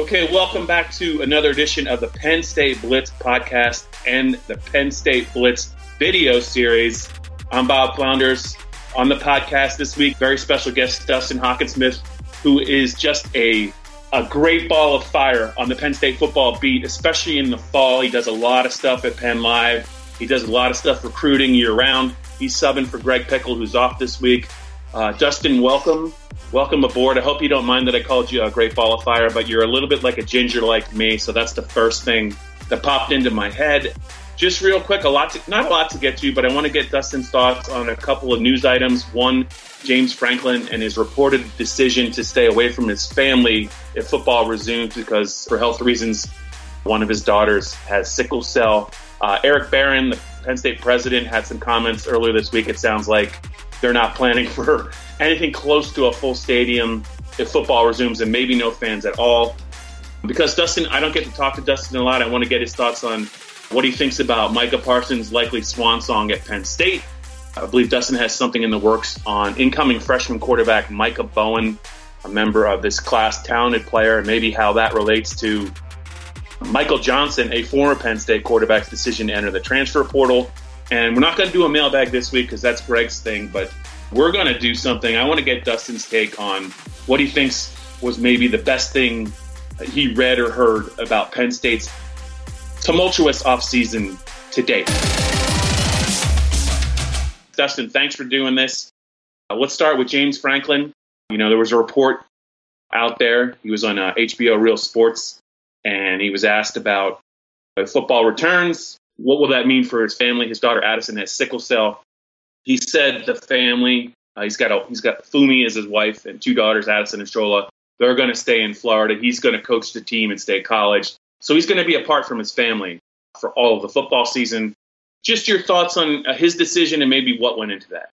Okay, welcome back to another edition of the Penn State Blitz podcast and the Penn State Blitz video series. I'm Bob Flounders. On the podcast this week, very special guest Dustin Hockensmith, who is just a a great ball of fire on the Penn State football beat, especially in the fall. He does a lot of stuff at Penn Live. He does a lot of stuff recruiting year round. He's subbing for Greg Pickle, who's off this week. Uh, Dustin, welcome. Welcome aboard. I hope you don't mind that I called you a great ball of fire, but you're a little bit like a ginger like me, so that's the first thing that popped into my head. Just real quick, a lot to, not a lot to get to, but I want to get Dustin's thoughts on a couple of news items. One, James Franklin and his reported decision to stay away from his family if football resumes because, for health reasons, one of his daughters has sickle cell. Uh, Eric Barron, the Penn State president, had some comments earlier this week. It sounds like they're not planning for anything close to a full stadium if football resumes, and maybe no fans at all. Because Dustin, I don't get to talk to Dustin a lot. I want to get his thoughts on what he thinks about Micah Parsons' likely swan song at Penn State. I believe Dustin has something in the works on incoming freshman quarterback Micah Bowens, a member of this class, talented player, and maybe how that relates to Michael Johnson, a former Penn State quarterback's decision to enter the transfer portal. And we're not going to do a mailbag this week because that's Greg's thing, but we're going to do something. I want to get Dustin's take on what he thinks was maybe the best thing he read or heard about Penn State's tumultuous offseason to date. Dustin, thanks for doing this. Uh, let's start with James Franklin. You know, there was a report out there. He was on uh, HBO Real Sports, and he was asked about football returns. What will that mean for his family? His daughter Addison has sickle cell. He said the family. Uh, he's got a, he's got Fumi as his wife and two daughters, Addison and Shola. They're going to stay in Florida. He's going to coach the team and stay at college. So he's going to be apart from his family for all of the football season. Just your thoughts on uh, his decision and maybe what went into that.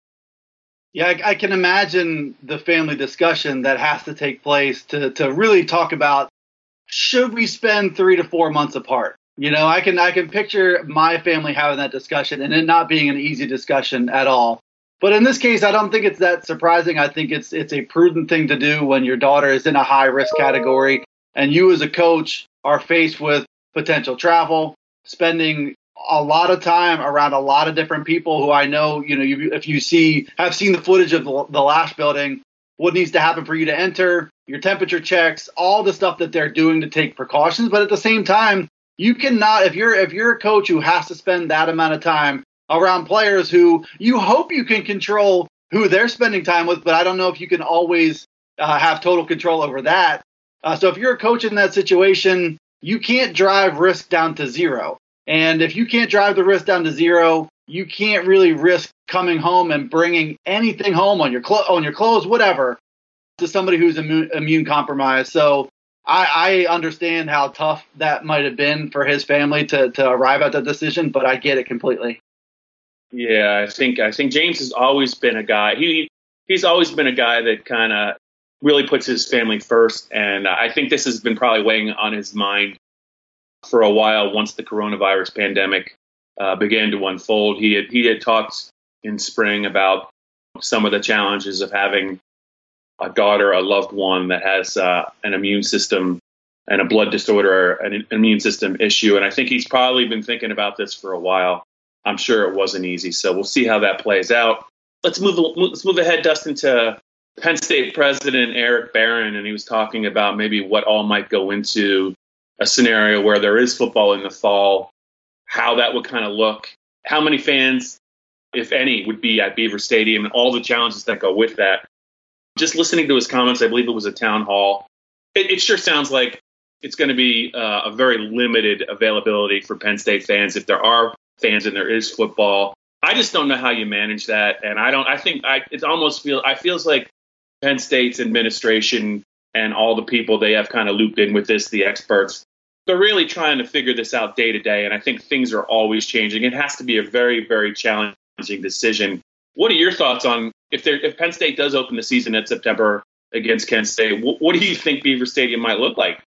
Yeah, I, I, can imagine the family discussion that has to take place to, to really talk about should we spend three to four months apart? You know, I can I can picture my family having that discussion and it not being an easy discussion at all. But in this case, I don't think it's that surprising. I think it's it's a prudent thing to do when your daughter is in a high risk category and you as a coach are faced with potential travel, spending a lot of time around a lot of different people who I know, you know, you, if you see, have seen the footage of the, the Lasch building, what needs to happen for you to enter, your temperature checks, all the stuff that they're doing to take precautions. But at the same time, you cannot, if you're, if you're a coach who has to spend that amount of time around players who you hope you can control who they're spending time with, but I don't know if you can always uh, have total control over that. Uh, so if you're a coach in that situation, you can't drive risk down to zero. And if you can't drive the risk down to zero, you can't really risk coming home and bringing anything home on your clo- on your clothes, whatever, to somebody who's immune, immune compromised. So I, I understand how tough that might have been for his family to to arrive at that decision, but I get it completely. Yeah, I think I think James has always been a guy. He he's always been a guy that kind of really puts his family first, and I think this has been probably weighing on his mind for a while once the coronavirus pandemic uh, began to unfold. He had he had talked in spring about some of the challenges of having a daughter, a loved one that has uh, an immune system and a blood disorder, or an immune system issue, and I think he's probably been thinking about this for a while. I'm sure it wasn't easy, so we'll see how that plays out. Let's move let's move ahead, Dustin, to Penn State President Eric Barron, and he was talking about maybe what all might go into a scenario where there is football in the fall, how that would kind of look, how many fans, if any, would be at Beaver Stadium, and all the challenges that go with that. Just listening to his comments, I believe it was a town hall. It, it sure sounds like it's going to be uh, a very limited availability for Penn State fans if there are fans and there is football. I just don't know how you manage that, and I don't. I think I it almost feel I feels like Penn State's administration and all the people they have kind of looped in with this, the experts, they're really trying to figure this out day to day. And I think things are always changing. It has to be a very, very challenging decision. What are your thoughts on if there, if Penn State does open the season in September against Kent State? What, what do you think Beaver Stadium might look like?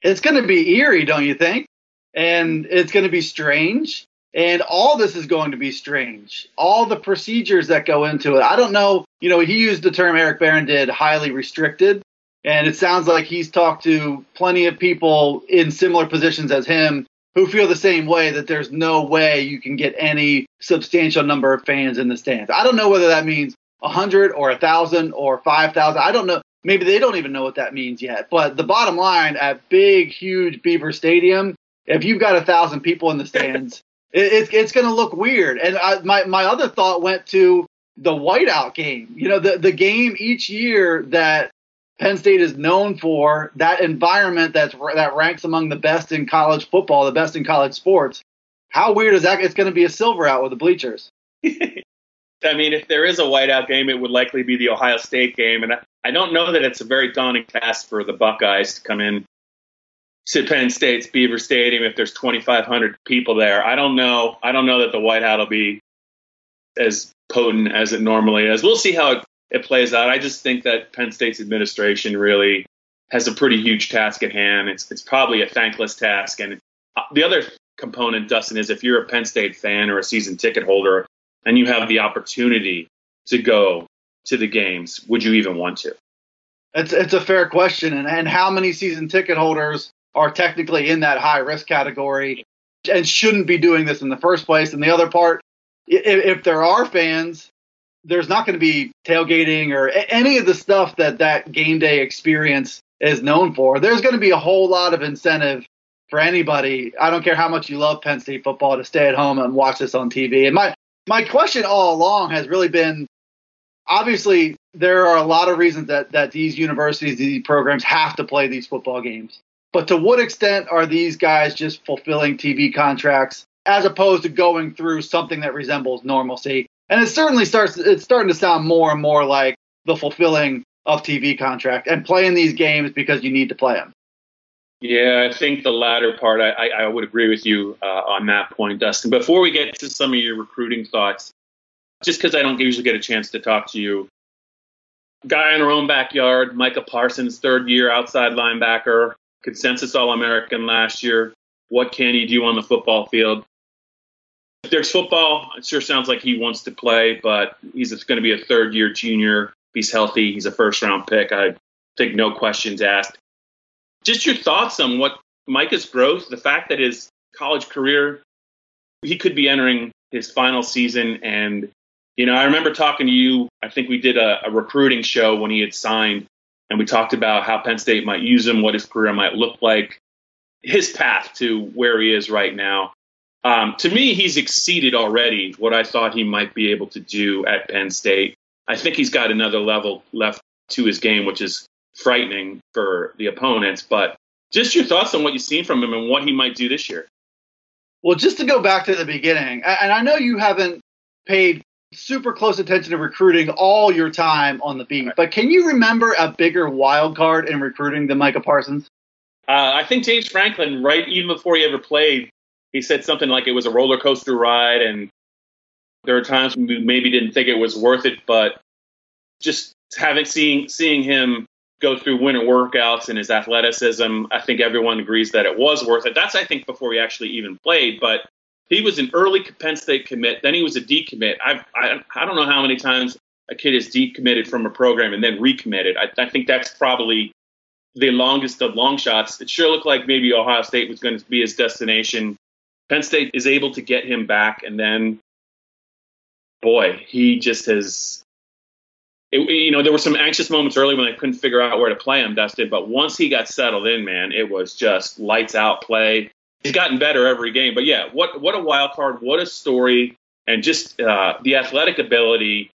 It's going to be eerie, don't you think? And it's going to be strange. And all this is going to be strange. All the procedures that go into it. I don't know. You know, he used the term Eric Barron did highly restricted. And it sounds like he's talked to plenty of people in similar positions as him who feel the same way that there's no way you can get any substantial number of fans in the stands. I don't know whether that means 100 or 1,000 or 5,000. I don't know. Maybe they don't even know what that means yet. But the bottom line at big, huge Beaver Stadium, if you've got a thousand people in the stands, it, it's it's going to look weird. And I, my my other thought went to the whiteout game. You know, the the game each year that Penn State is known for that environment that's that ranks among the best in college football, the best in college sports. How weird is that? It's going to be a silver out with the bleachers. I mean, if there is a whiteout game, it would likely be the Ohio State game, and I, don't know that it's a very daunting task for the Buckeyes to come in to Penn State's Beaver Stadium if there's 2,500 people there. I don't know. I don't know that the whiteout will be as potent as it normally is. We'll see how it it plays out. I just think that Penn State's administration really has a pretty huge task at hand. It's it's probably a thankless task. And the other component, Dustin, is if you're a Penn State fan or a season ticket holder and you have the opportunity to go to the games, would you even want to? It's it's a fair question, and and how many season ticket holders are technically in that high risk category and shouldn't be doing this in the first place? And the other part, if, if there are fans there's not going to be tailgating or any of the stuff that that game day experience is known for. There's going to be a whole lot of incentive for anybody. I don't care how much you love Penn State football to stay at home and watch this on TV. And my my question all along has really been obviously there are a lot of reasons that that these universities these programs have to play these football games. But to what extent are these guys just fulfilling TV contracts as opposed to going through something that resembles normalcy? And it certainly starts. It's starting to sound more and more like the fulfilling of TV contract and playing these games because you need to play them. Yeah, I think the latter part, I, I, would agree with you uh, on that point, Dustin. Before we get to some of your recruiting thoughts, just because I don't usually get a chance to talk to you, guy in our own backyard, Micah Parsons, third year outside linebacker, consensus All American last year. What can he do on the football field? There's football, it sure sounds like he wants to play, but he's going to be a third year junior. He's healthy, he's a first round pick. I think no questions asked. Just your thoughts on what Micah's growth, the fact that his college career, he could be entering his final season. And, you know, I remember talking to you, I think we did a, a recruiting show when he had signed, and we talked about how Penn State might use him, what his career might look like, his path to where he is right now. Um, to me, he's exceeded already what I thought he might be able to do at Penn State. I think he's got another level left to his game, which is frightening for the opponents. But just your thoughts on what you've seen from him and what he might do this year. Well, just to go back to the beginning, and I know you haven't paid super close attention to recruiting all your time on the beat, but can you remember a bigger wild card in recruiting than Micah Parsons? Uh, I think James Franklin, right even before he ever played, he said something like it was a roller coaster ride and there were times we maybe didn't think it was worth it, but just having seeing seeing him go through winter workouts and his athleticism, I think everyone agrees that it was worth it. That's I think before he actually even played, but he was an early Penn State commit. Then he was a decommit. I I, I don't know how many times a kid is decommitted from a program and then recommitted. I, I think that's probably the longest of long shots. It sure looked like maybe Ohio State was going to be his destination. Penn State is able to get him back, and then, boy, he just has. It, you know, there were some anxious moments early when they couldn't figure out where to play him, Dustin. But once he got settled in, man, it was just lights out play. He's gotten better every game. But yeah, what what a wild card! What a story! And just uh, the athletic ability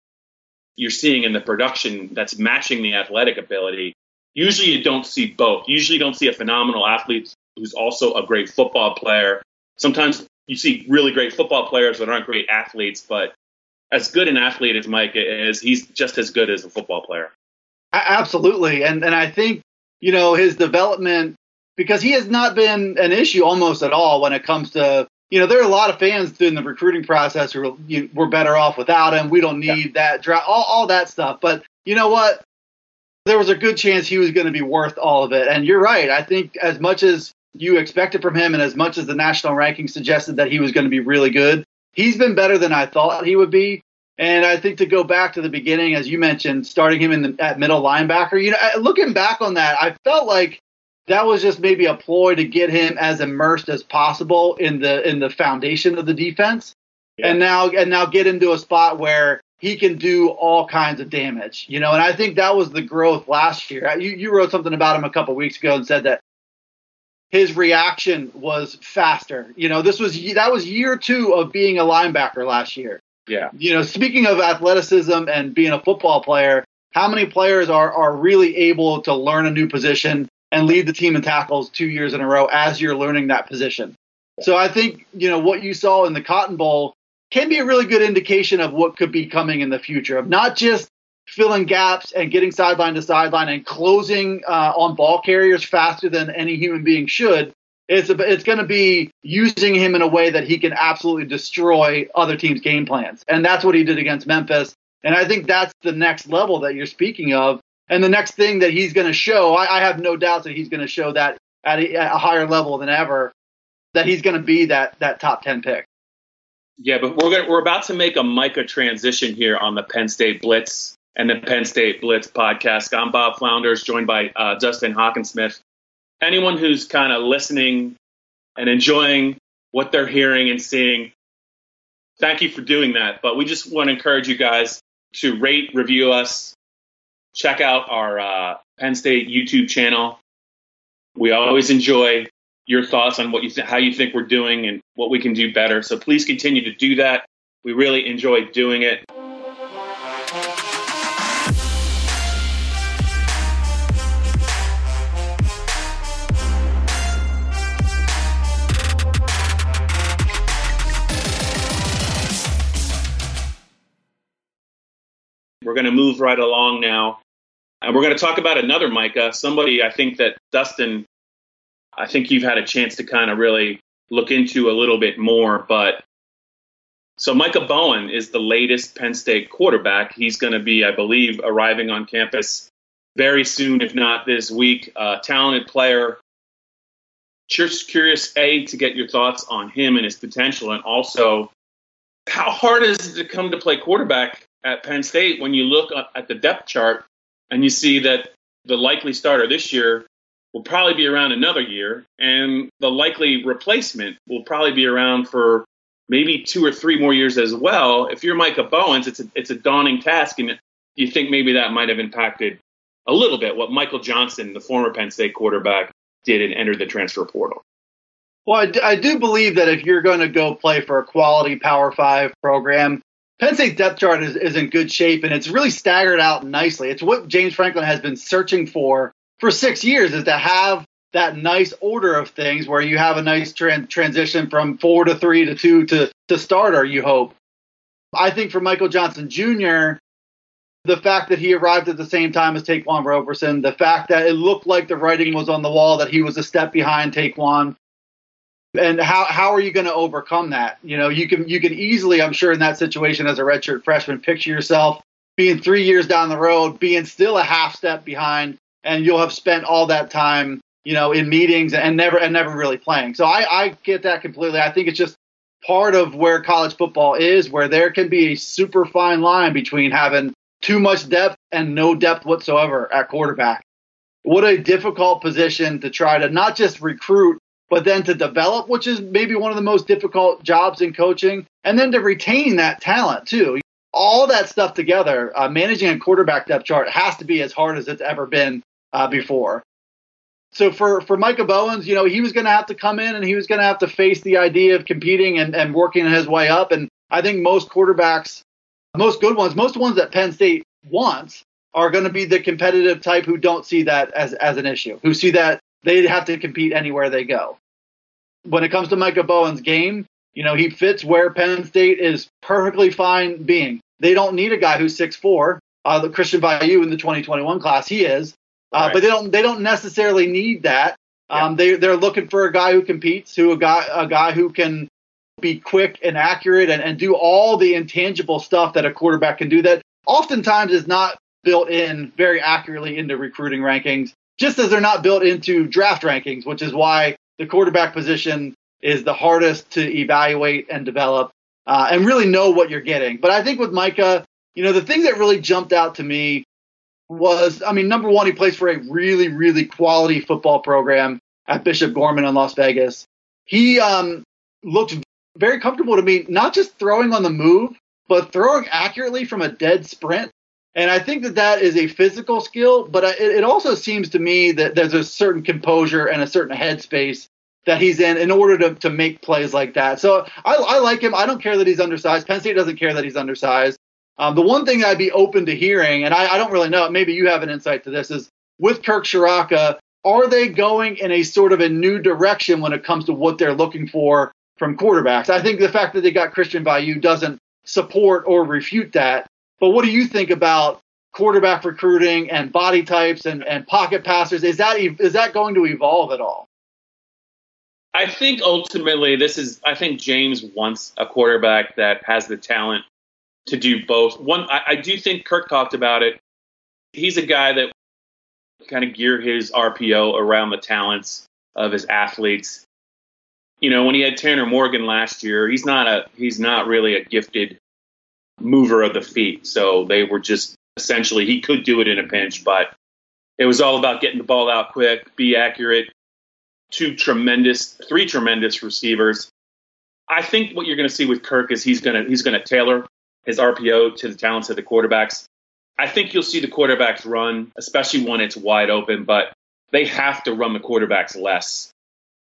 you're seeing in the production that's matching the athletic ability. Usually, you don't see both. Usually, you don't see a phenomenal athlete who's also a great football player sometimes you see really great football players that aren't great athletes, but as good an athlete as Mike is, he's just as good as a football player. Absolutely, and and I think you know his development because he has not been an issue almost at all when it comes to you know there are a lot of fans in the recruiting process who are, you, we're better off without him. We don't need yeah. that draft, all, all that stuff. But you know what? There was a good chance he was going to be worth all of it. And you're right. I think as much as you expected from him, and as much as the national ranking suggested that he was going to be really good, he's been better than I thought he would be. And I think to go back to the beginning, as you mentioned, starting him in the, at middle linebacker, you know, looking back on that, I felt like that was just maybe a ploy to get him as immersed as possible in the in the foundation of the defense, yeah. and now and now get into a spot where he can do all kinds of damage, you know. And I think that was the growth last year. You you wrote something about him a couple weeks ago and said that his reaction was faster. You know, this was that was year two of being a linebacker last year. Yeah. You know, speaking of athleticism and being a football player, how many players are are really able to learn a new position and lead the team in tackles two years in a row as you're learning that position? So I think, you know, what you saw in the Cotton Bowl can be a really good indication of what could be coming in the future of not just filling gaps and getting sideline to sideline and closing uh, on ball carriers faster than any human being should. It's it's going to be using him in a way that he can absolutely destroy other teams' game plans, and that's what he did against Memphis. And I think that's the next level that you're speaking of, and the next thing that he's going to show. I, I, have no doubts that he's going to show that at a, at a higher level than ever, that he's going to be that that top ten pick. Yeah, but we're gonna, we're about to make a Micah transition here on the Penn State Blitz and the Penn State Blitz podcast. I'm Bob Flounders, joined by uh, Dustin Hockensmith. Anyone who's kind of listening and enjoying what they're hearing and seeing, thank you for doing that. But we just want to encourage you guys to rate, review us, check out our uh, Penn State YouTube channel. We always enjoy your thoughts on what you th- how you think we're doing and what we can do better. So please continue to do that. We really enjoy doing it. We're going to move right along now. And we're going to talk about another Micah, somebody I think that Dustin, I think you've had a chance to kind of really look into a little bit more. But so Micah Bowens is the latest Penn State quarterback. He's going to be, I believe, arriving on campus very soon, if not this week. Uh, talented player. Just curious, A, to get your thoughts on him and his potential, and also how hard is it to come to play quarterback at Penn State when you look at the depth chart and you see that the likely starter this year will probably be around another year, and the likely replacement will probably be around for maybe two or three more years as well. If you're Micah Bowens, it's a, it's a daunting task, and do you think maybe that might have impacted a little bit what Michael Johnson, the former Penn State quarterback, did and entered the transfer portal. Well, I do believe that if you're going to go play for a quality Power Five program, Penn State's depth chart is, is in good shape and it's really staggered out nicely. It's what James Franklin has been searching for for six years is to have that nice order of things where you have a nice tran- transition from four to three to two to, to starter, you hope. I think for Michael Johnson Jr., the fact that he arrived at the same time as Ta'Quan Roberson, the fact that it looked like the writing was on the wall that he was a step behind Ta'Quan, and how how are you going to overcome that? You know, you can you can easily, I'm sure, in that situation as a redshirt freshman, picture yourself being three years down the road, being still a half step behind, and you'll have spent all that time, you know, in meetings and never and never really playing. So I, I get that completely. I think it's just part of where college football is, where there can be a super fine line between having too much depth and no depth whatsoever at quarterback. What a difficult position to try to not just recruit but then to develop, which is maybe one of the most difficult jobs in coaching, and then to retain that talent too. All that stuff together, uh, managing a quarterback depth chart has to be as hard as it's ever been uh, before. So for for Micah Bowens, you know, he was going to have to come in and he was going to have to face the idea of competing and, and working his way up. And I think most quarterbacks, most good ones, most ones that Penn State wants are going to be the competitive type who don't see that as as an issue, who see that they have to compete anywhere they go. When it comes to Micah Bowen's game, you know, he fits where Penn State is perfectly fine being. They don't need a guy who's 6'4. Uh, the Christian Veilleux in the 2021 class, he is. Uh, right. But they don't they don't necessarily need that. Um, yeah. They they're looking for a guy who competes, who a guy a guy who can be quick and accurate and, and do all the intangible stuff that a quarterback can do that oftentimes is not built in very accurately into recruiting rankings just as they're not built into draft rankings, which is why the quarterback position is the hardest to evaluate and develop. uh, and really know what you're getting. But I think with Micah, you know, the thing that really jumped out to me was, I mean, number one, he plays for a really, really quality football program at Bishop Gorman in Las Vegas. He um, looked very comfortable to me, not just throwing on the move, but throwing accurately from a dead sprint. And I think that that is a physical skill, but it, it also seems to me that there's a certain composure and a certain headspace that he's in in order to, to make plays like that. So I, I like him. I don't care that he's undersized. Penn State doesn't care that he's undersized. Um, the one thing I'd be open to hearing, and I, I, don't really know, maybe you have an insight to this, is with Kirk Ciarrocca, are they going in a sort of a new direction when it comes to what they're looking for from quarterbacks? I think the fact that they got Christian Veilleux doesn't support or refute that. But what do you think about quarterback recruiting and body types and, and pocket passers? Is that is that going to evolve at all? I think ultimately this is. I think James wants a quarterback that has the talent to do both. One, I, I do think Kirk talked about it. He's a guy that kind of gear his RPO around the talents of his athletes. You know, when he had Tanner Morgan last year, he's not a he's not really a gifted mover of the feet. So they were just essentially he could do it in a pinch, but it was all about getting the ball out quick, be accurate. Two tremendous, three tremendous receivers. I think what you're going to see with Kirk is he's going to he's going to tailor his RPO to the talents of the quarterbacks. I think you'll see the quarterbacks run, especially when it's wide open, but they have to run the quarterbacks less.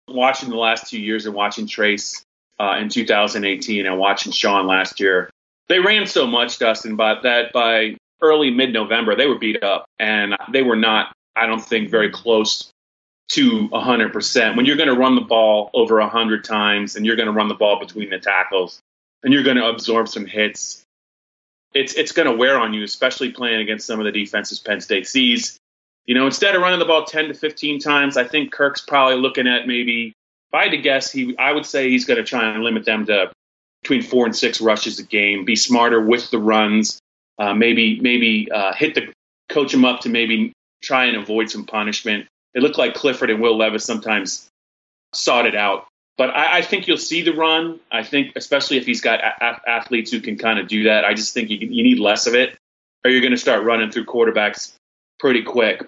Watching the last two years and watching Trace uh, in 2018 and watching Sean last year, they ran so much, Dustin, but that by early mid November, they were beat up and they were not, I don't think, very close to 100%. When you're going to run the ball over 100 times and you're going to run the ball between the tackles and you're going to absorb some hits it's it's going to wear on you, especially playing against some of the defenses Penn State sees. You know, instead of running the ball 10 to 15 times, I think Kirk's probably looking at maybe, if I had to guess, he I would say he's going to try and limit them to between four and six rushes a game. Be smarter with the runs. Uh, maybe maybe uh, hit the coach him up to maybe try and avoid some punishment. It looked like Clifford and Will Levis sometimes sought it out but I, I, think you'll see the run. I think, especially if he's got a- athletes who can kind of do that. I just think you, you need less of it, or you're going to start running through quarterbacks pretty quick.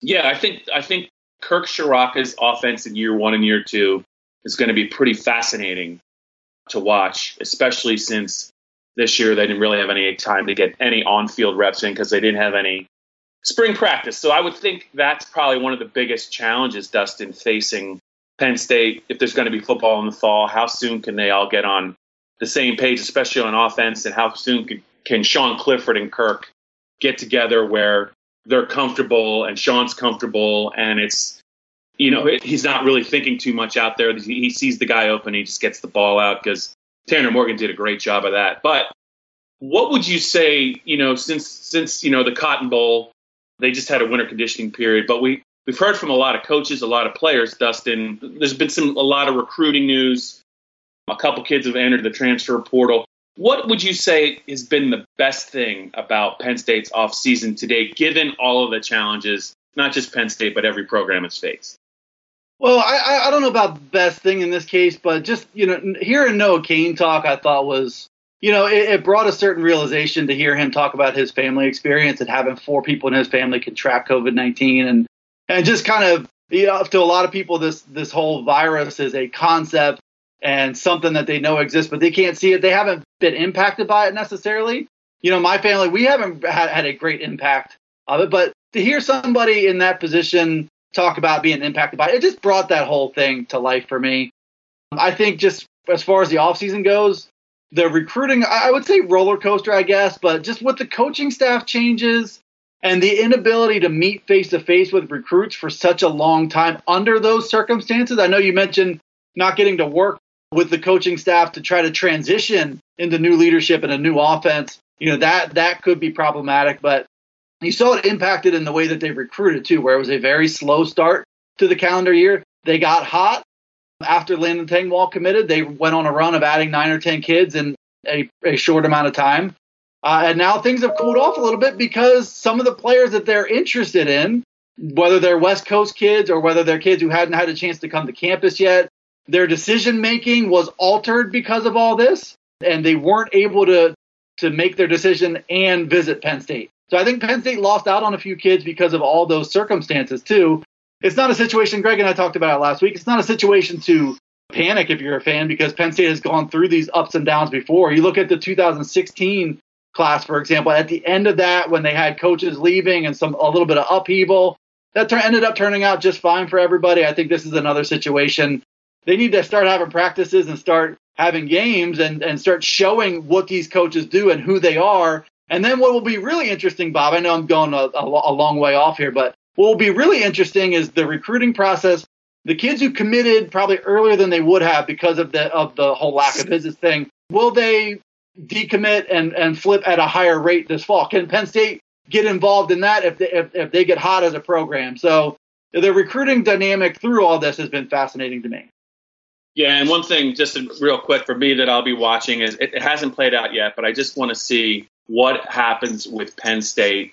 Yeah, I think I think Kirk Ciarrocca's offense in year one and year two is going to be pretty fascinating to watch, especially since this year they didn't really have any time to get any on-field reps in because they didn't have any spring practice. So I would think that's probably one of the biggest challenges, Dustin, facing Penn State, if there's going to be football in the fall, how soon can they all get on the same page, especially on offense, and how soon can, can Sean Clifford and Kirk get together where they're comfortable and Sean's comfortable and it's you know he's not really thinking too much out there. He sees the guy open, he just gets the ball out because Tanner Morgan did a great job of that. But what would you say? You know, since since you know the Cotton Bowl, they just had a winter conditioning period, but we we've heard from a lot of coaches, a lot of players, Dustin. There's been some a lot of recruiting news. A couple kids have entered the transfer portal. What would you say has been the best thing about Penn State's offseason today, given all of the challenges, not just Penn State, but every program has faced? Well, I, I don't know about the best thing in this case, but just you know, hearing Noah Cain talk, I thought was you know, it, it, brought a certain realization to hear him talk about his family experience and having four people in his family contract COVID nineteen, and and just kind of you know, to a lot of people, this this whole virus is a concept and something that they know exists, but they can't see it. They haven't been impacted by it necessarily. You know, my family, we haven't had, had a great impact of it, but to hear somebody in that position talk about being impacted by it, it just brought that whole thing to life for me. I think just as far as the offseason goes, the recruiting, I would say roller coaster, I guess, but just with the coaching staff changes, and the inability to meet face to face with recruits for such a long time under those circumstances. I know you mentioned not getting to work with the coaching staff to try to transition into new leadership and a new offense. You know, that that could be problematic, but you saw it impacted in the way that they recruited too, where it was a very slow start to the calendar year. They got hot after Landon Tengwall committed. They went on a run of adding nine or ten kids in a, a short amount of time. Uh, and now things have cooled off a little bit because some of the players that they're interested in, whether they're West Coast kids or whether they're kids who hadn't had a chance to come to campus yet, their decision making was altered because of all this. and they weren't able to to make their decision and visit Penn State. So I think Penn State lost out on a few kids because of all those circumstances too. It's not a situation Greg and I talked about it last week. It's not a situation to panic if you're a fan because Penn State has gone through these ups and downs before. You look at the 2016 class, for example, at the end of that, when they had coaches leaving and some a little bit of upheaval, that ter- ended up turning out just fine for everybody. I think this is another situation. They need to start having practices and start having games and, and start showing what these coaches do and who they are. And then what will be really interesting, Bob, I know I'm going a, a, a long way off here, but what will be really interesting is the recruiting process. The kids who committed probably earlier than they would have because of the of the whole lack of visits thing, will they decommit and, and flip at a higher rate this fall? Can Penn State get involved in that if they, if, if they get hot as a program? So the recruiting dynamic through all this has been fascinating to me. Yeah, and one thing, just real quick for me that I'll be watching is it, it hasn't played out yet, but I just want to see what happens with Penn State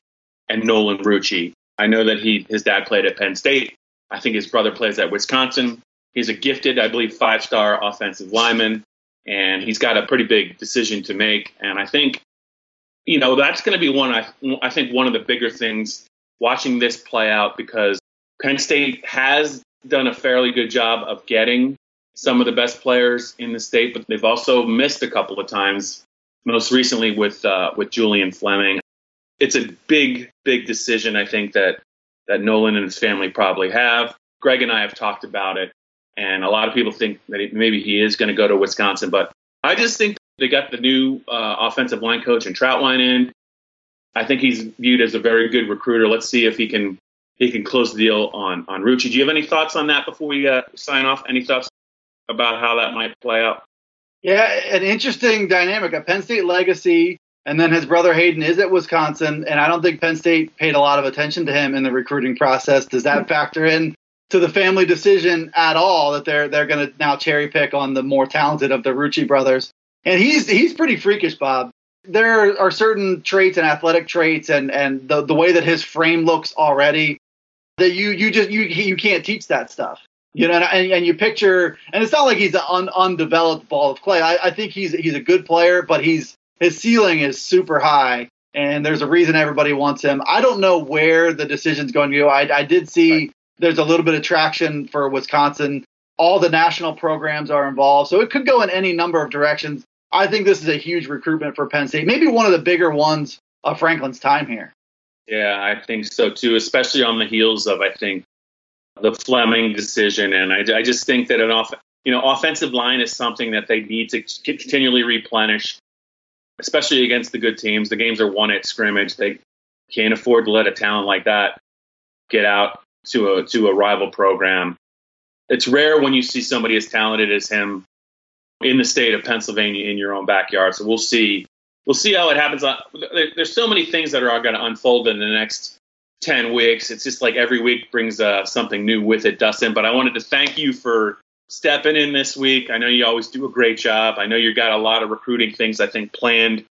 and Nolan Rucci. I know that he his dad played at Penn State. I think his brother plays at Wisconsin. He's a gifted, I believe, five star offensive lineman and he's got a pretty big decision to make. And I think, you know, that's going to be one. I I think one of the bigger things watching this play out because Penn State has done a fairly good job of getting some of the best players in the state, but they've also missed a couple of times. Most recently with uh, with Julian Fleming, it's a big big decision. I think that that Nolan and his family probably have. Greg and I have talked about it. And a lot of people think that maybe he is going to go to Wisconsin. But I just think they got the new uh, offensive line coach and Trautwein in. I think he's viewed as a very good recruiter. Let's see if he can he can close the deal on on Rucci. Do you have any thoughts on that before we uh, sign off? Any thoughts about how that might play out? Yeah, an interesting dynamic. A Penn State legacy, and then his brother Hayden is at Wisconsin, and I don't think Penn State paid a lot of attention to him in the recruiting process. Does that factor in to the family decision at all that they're they're going to now cherry pick on the more talented of the Rucci brothers. And he's he's pretty freakish, Bob. There are certain traits and athletic traits and and the the way that his frame looks already that you you just you you can't teach that stuff. You know, and, and you picture, and it's not like he's an un, undeveloped ball of clay. I, I think he's he's a good player, but he's his ceiling is super high, and there's a reason everybody wants him. I don't know where the decision's going to go. I, I did see right there's a little bit of traction for Wisconsin. All the national programs are involved, so it could go in any number of directions. I think this is a huge recruitment for Penn State, maybe one of the bigger ones of Franklin's time here. Yeah, I think so too, especially on the heels of I think the Fleming decision, and I, I just think that an off, you know, offensive line is something that they need to continually replenish, especially against the good teams. The games are won at scrimmage. They can't afford to let a talent like that get out to a to a rival program. It's rare when you see somebody as talented as him in the state of Pennsylvania in your own backyard. So we'll see. We'll see how it happens. Uh, there's so many things that are going to unfold in the next 10 weeks. It's just like every week brings uh, something new with it, Dustin. But I wanted to thank you for stepping in this week. I know you always do a great job. I know you've got a lot of recruiting things, I think, planned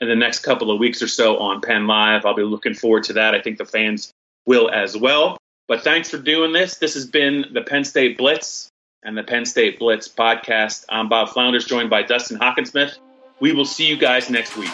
in the next couple of weeks or so on Penn Live. I'll be looking forward to that. I think the fans will as well. But thanks for doing this. This has been the Penn State Blitz and the Penn State Blitz podcast. I'm Bob Flounders, joined by Dustin Hockensmith. We will see you guys next week.